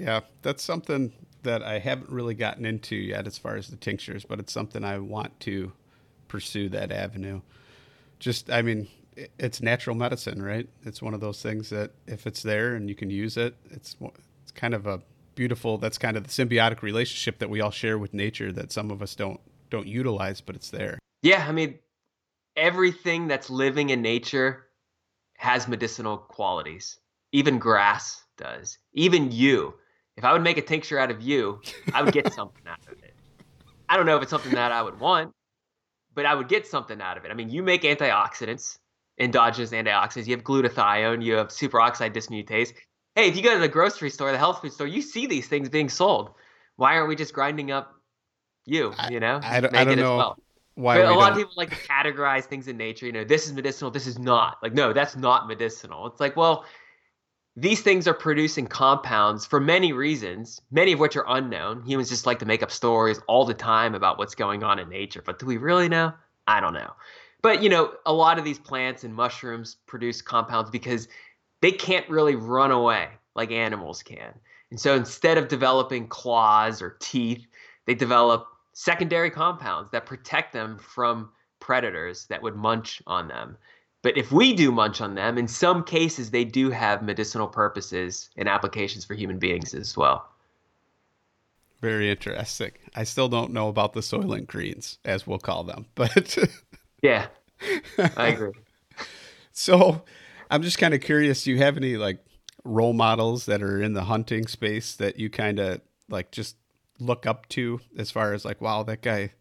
Speaker 2: Yeah, that's something that I haven't really gotten into yet as far as the tinctures, but it's something I want to pursue that avenue. Just, I mean, it's natural medicine, right? It's one of those things that if it's there and you can use it, it's it's kind of a beautiful. That's kind of the symbiotic relationship that we all share with nature that some of us don't don't utilize, but it's there.
Speaker 3: Yeah, I mean, everything that's living in nature has medicinal qualities. Even grass does. Even you. If I would make a tincture out of you, I would get [LAUGHS] something out of it. I don't know if it's something that I would want, but I would get something out of it. I mean, you make antioxidants, endogenous antioxidants. You have glutathione, you have superoxide dismutase. Hey, if you go to the grocery store, the health food store, you see these things being sold. Why aren't we just grinding up you? You know,
Speaker 2: I, I don't, I don't know. Well? Why
Speaker 3: but a lot don't. of people like to categorize things in nature. You know, this is medicinal, this is not. Like, no, that's not medicinal. It's like, well, these things are producing compounds for many reasons, many of which are unknown. Humans just like to make up stories all the time about what's going on in nature, but do we really know? I don't know. But, you know, a lot of these plants and mushrooms produce compounds because they can't really run away like animals can. And so instead of developing claws or teeth, they develop secondary compounds that protect them from predators that would munch on them. But if we do munch on them, in some cases, they do have medicinal purposes and applications for human beings as well.
Speaker 2: Very interesting. I still don't know about the soylent greens, as we'll call them, [LAUGHS] but
Speaker 3: yeah, I agree. [LAUGHS]
Speaker 2: so, I'm just kind of curious. Do you have any like role models that are in the hunting space that you kind of like just look up to, as far as like, wow, that guy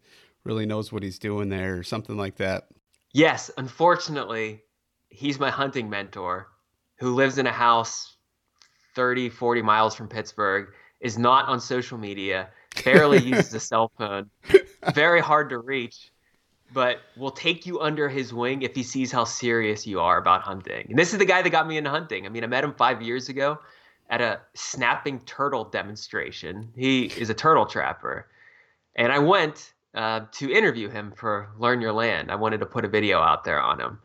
Speaker 2: really knows what he's doing there, or something like that?
Speaker 3: Yes, unfortunately, he's my hunting mentor who lives in a house 30, 40 miles from Pittsburgh, is not on social media, barely [LAUGHS] uses a cell phone, very hard to reach, but will take you under his wing if he sees how serious you are about hunting. And this is the guy that got me into hunting. I mean, I met him five years ago at a snapping turtle demonstration. He is a turtle trapper. And I went uh, to interview him for Learn Your Land. I wanted to put a video out there on him.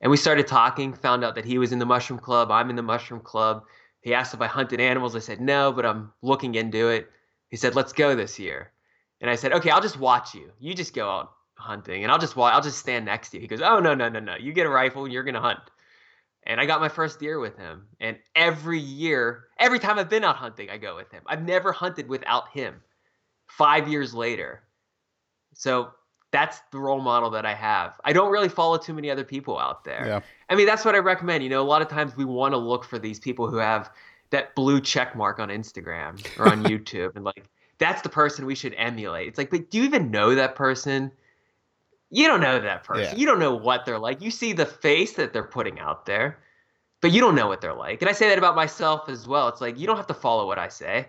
Speaker 3: And we started talking, found out that he was in the mushroom club. I'm in the mushroom club. He asked if I hunted animals. I said, no, but I'm looking into it. He said, let's go this year. And I said, okay, I'll just watch you. You just go out hunting and I'll just I'll just stand next to you. He goes, oh, no, no, no, no. You get a rifle you're going to hunt. And I got my first deer with him. And every year, every time I've been out hunting, I go with him. I've never hunted without him. Five years later, so that's the role model that I have. I don't really follow too many other people out there. Yeah. I mean, that's what I recommend. You know, a lot of times we want to look for these people who have that blue check mark on Instagram or on [LAUGHS] YouTube and like that's the person we should emulate. It's like, but do you even know that person? You don't know that person. Yeah. You don't know what they're like. You see the face that they're putting out there, but you don't know what they're like. And I say that about myself as well. It's like you don't have to follow what I say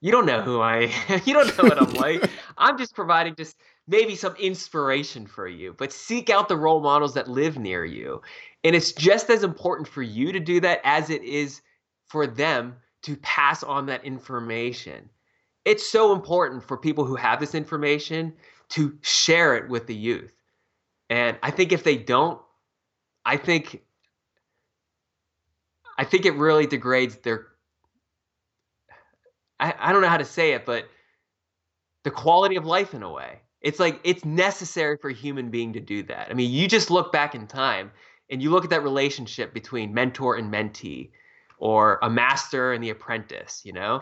Speaker 3: you don't know who I am. [LAUGHS] you don't know what I'm like. I'm just providing just maybe some inspiration for you, but seek out the role models that live near you. And it's just as important for you to do that as it is for them to pass on that information. It's so important for people who have this information to share it with the youth. And I think if they don't, I think I think it really degrades their I, don't know how to say it, but the quality of life in a way. It's like it's necessary for a human being to do that. I mean, you just look back in time and you look at that relationship between mentor and mentee or a master and the apprentice, you know?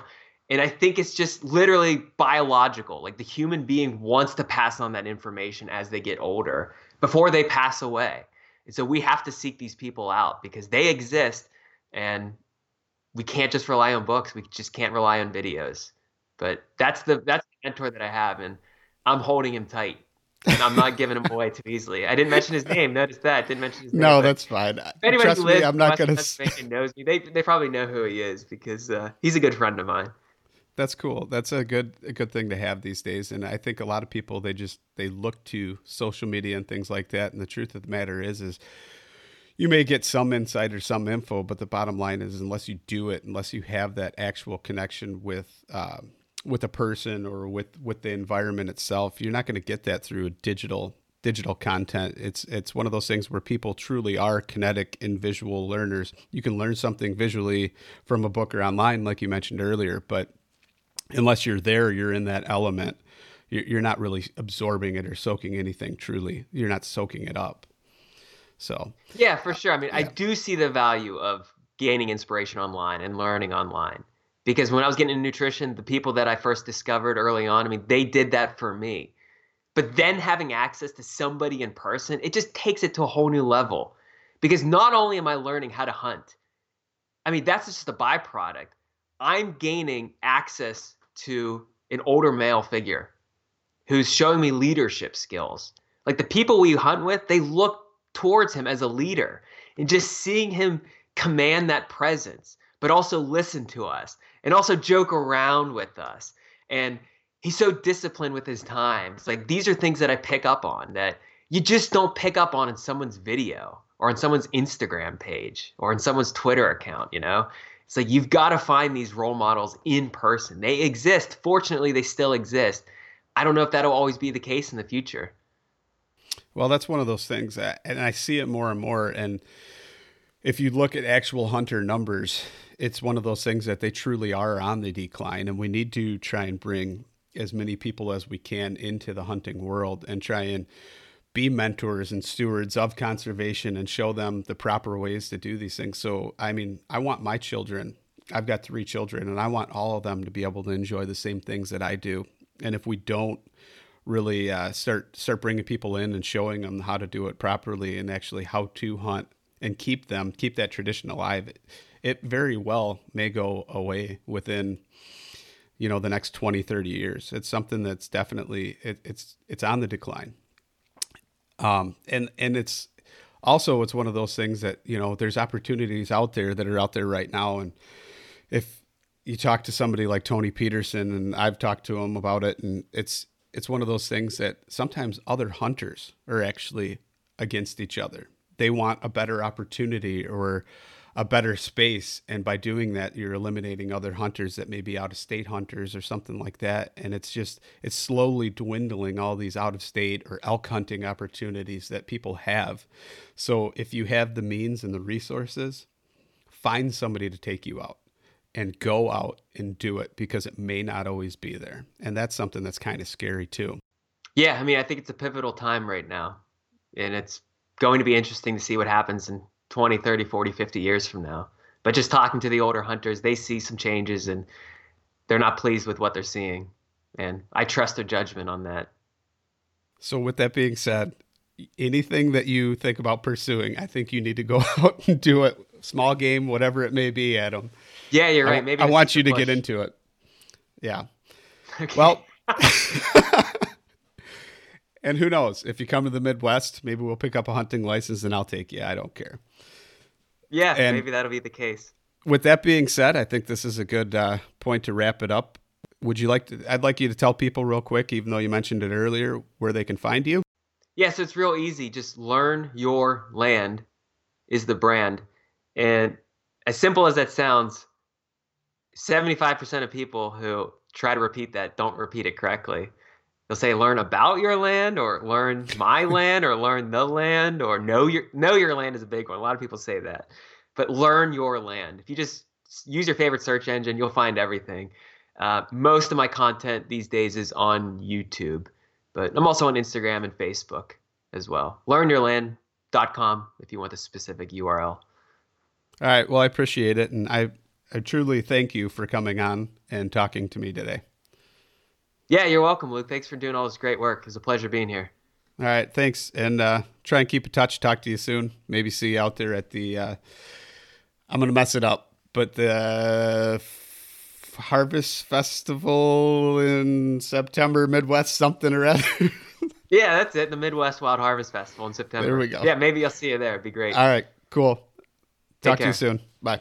Speaker 3: And I think it's just literally biological. Like the human being wants to pass on that information as they get older before they pass away. And so we have to seek these people out because they exist and we can't just rely on books. We just can't rely on videos. But that's the that's the mentor that I have, and I'm holding him tight. and I'm not giving him away too easily. I didn't mention his name. Notice that. Didn't mention his name.
Speaker 2: No, that's fine.
Speaker 3: If anybody Trust lives me, I'm not going to. knows me. They they probably know who he is because uh, he's a good friend of mine.
Speaker 2: That's cool. That's a good a good thing to have these days. And I think a lot of people they just they look to social media and things like that. And the truth of the matter is is you may get some insight or some info, but the bottom line is, unless you do it, unless you have that actual connection with uh, with a person or with with the environment itself, you're not going to get that through digital digital content. It's it's one of those things where people truly are kinetic and visual learners. You can learn something visually from a book or online, like you mentioned earlier, but unless you're there, you're in that element. You're not really absorbing it or soaking anything truly. You're not soaking it up. So
Speaker 3: yeah, for sure. I mean, yeah. I do see the value of gaining inspiration online and learning online because when I was getting into nutrition, the people that I first discovered early on, I mean, they did that for me. But then having access to somebody in person, it just takes it to a whole new level. Because not only am I learning how to hunt, I mean, that's just a byproduct. I'm gaining access to an older male figure who's showing me leadership skills. Like the people we hunt with, they look towards him as a leader. And just seeing him command that presence, but also listen to us and also joke around with us. And he's so disciplined with his times. Like these are things that I pick up on that you just don't pick up on in someone's video or on someone's Instagram page or in someone's Twitter account, you know? It's like you've got to find these role models in person. They exist. Fortunately, they still exist. I don't know if that'll always be the case in the future.
Speaker 2: Well, that's one of those things, and I see it more and more. And if you look at actual hunter numbers, it's one of those things that they truly are on the decline, and we need to try and bring as many people as we can into the hunting world and try and be mentors and stewards of conservation and show them the proper ways to do these things. So, I mean, I want my children, I've got three children, and I want all of them to be able to enjoy the same things that I do. And if we don't really uh, start start bringing people in and showing them how to do it properly and actually how to hunt and keep them keep that tradition alive, it, it very well may go away within you know the next 20 30 years. It's something that's definitely it, it's it's on the decline. Um and and it's also it's one of those things that you know there's opportunities out there that are out there right now. And if you talk to somebody like Tony Peterson and I've talked to him about it and it's it's one of those things that sometimes other hunters are actually against each other they want a better opportunity or a better space. And by doing that, you're eliminating other hunters that may be out of state hunters or something like that. And it's just, it's slowly dwindling all these out of state or elk hunting opportunities that people have. So if you have the means and the resources, find somebody to take you out and go out and do it because it may not always be there. And that's something that's kind of scary too.
Speaker 3: Yeah. I mean, I think it's a pivotal time right now. And it's going to be interesting to see what happens in 20, 30, 40, 50 years from now. But just talking to the older hunters, they see some changes and they're not pleased with what they're seeing. And I trust their judgment on that.
Speaker 2: So, with that being said, anything that you think about pursuing, I think you need to go [LAUGHS] out and do it. Small game, whatever it may be, Adam.
Speaker 3: Yeah, you're right. Maybe
Speaker 2: I, I want you to push. get into it. Yeah. Okay. Well, [LAUGHS] [LAUGHS] and who knows? If you come to the Midwest, maybe we'll pick up a hunting license and I'll take you. I don't care.
Speaker 3: Yeah, and maybe that'll be the case.
Speaker 2: With that being said, I think this is a good uh, point to wrap it up. Would you like to? I'd like you to tell people real quick, even though you mentioned it earlier, where they can find you.
Speaker 3: Yes, yeah, so it's real easy. Just learn your land is the brand, and as simple as that sounds, seventy-five percent of people who try to repeat that don't repeat it correctly. They'll say learn about your land or learn my [LAUGHS] land or learn the land or know your know your land is a big one. A lot of people say that. But learn your land. If you just use your favorite search engine, you'll find everything. Uh, most of my content these days is on YouTube, but I'm also on Instagram and Facebook as well. Learnyourland.com if you want the specific URL.
Speaker 2: All right. Well, I appreciate it. And I, I truly thank you for coming on and talking to me today.
Speaker 3: Yeah, you're welcome, Luke. Thanks for doing all this great work. It's a pleasure being here.
Speaker 2: All right, thanks, and uh, try and keep in touch. Talk to you soon. Maybe see you out there at the. Uh, I'm gonna mess it up, but the f- Harvest Festival in September, Midwest something or other. [LAUGHS]
Speaker 3: yeah, that's it. The Midwest Wild Harvest Festival in September.
Speaker 2: There we go.
Speaker 3: Yeah, maybe I'll see you there. It'd be great.
Speaker 2: All right, cool. Talk to you soon. Bye.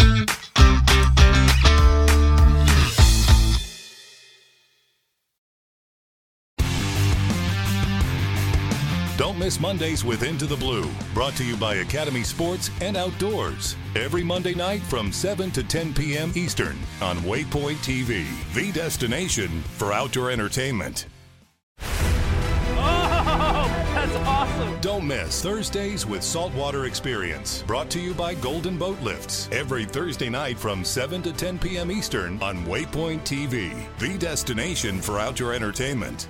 Speaker 4: Miss Mondays with Into the Blue, brought to you by Academy Sports and Outdoors. Every Monday night from 7 to 10 p.m. Eastern on Waypoint TV, the destination for outdoor entertainment.
Speaker 5: Oh, that's awesome.
Speaker 4: Don't miss Thursdays with Saltwater Experience, brought to you by Golden Boat Lifts, every Thursday night from 7 to 10 p.m. Eastern on Waypoint TV, the destination for outdoor entertainment.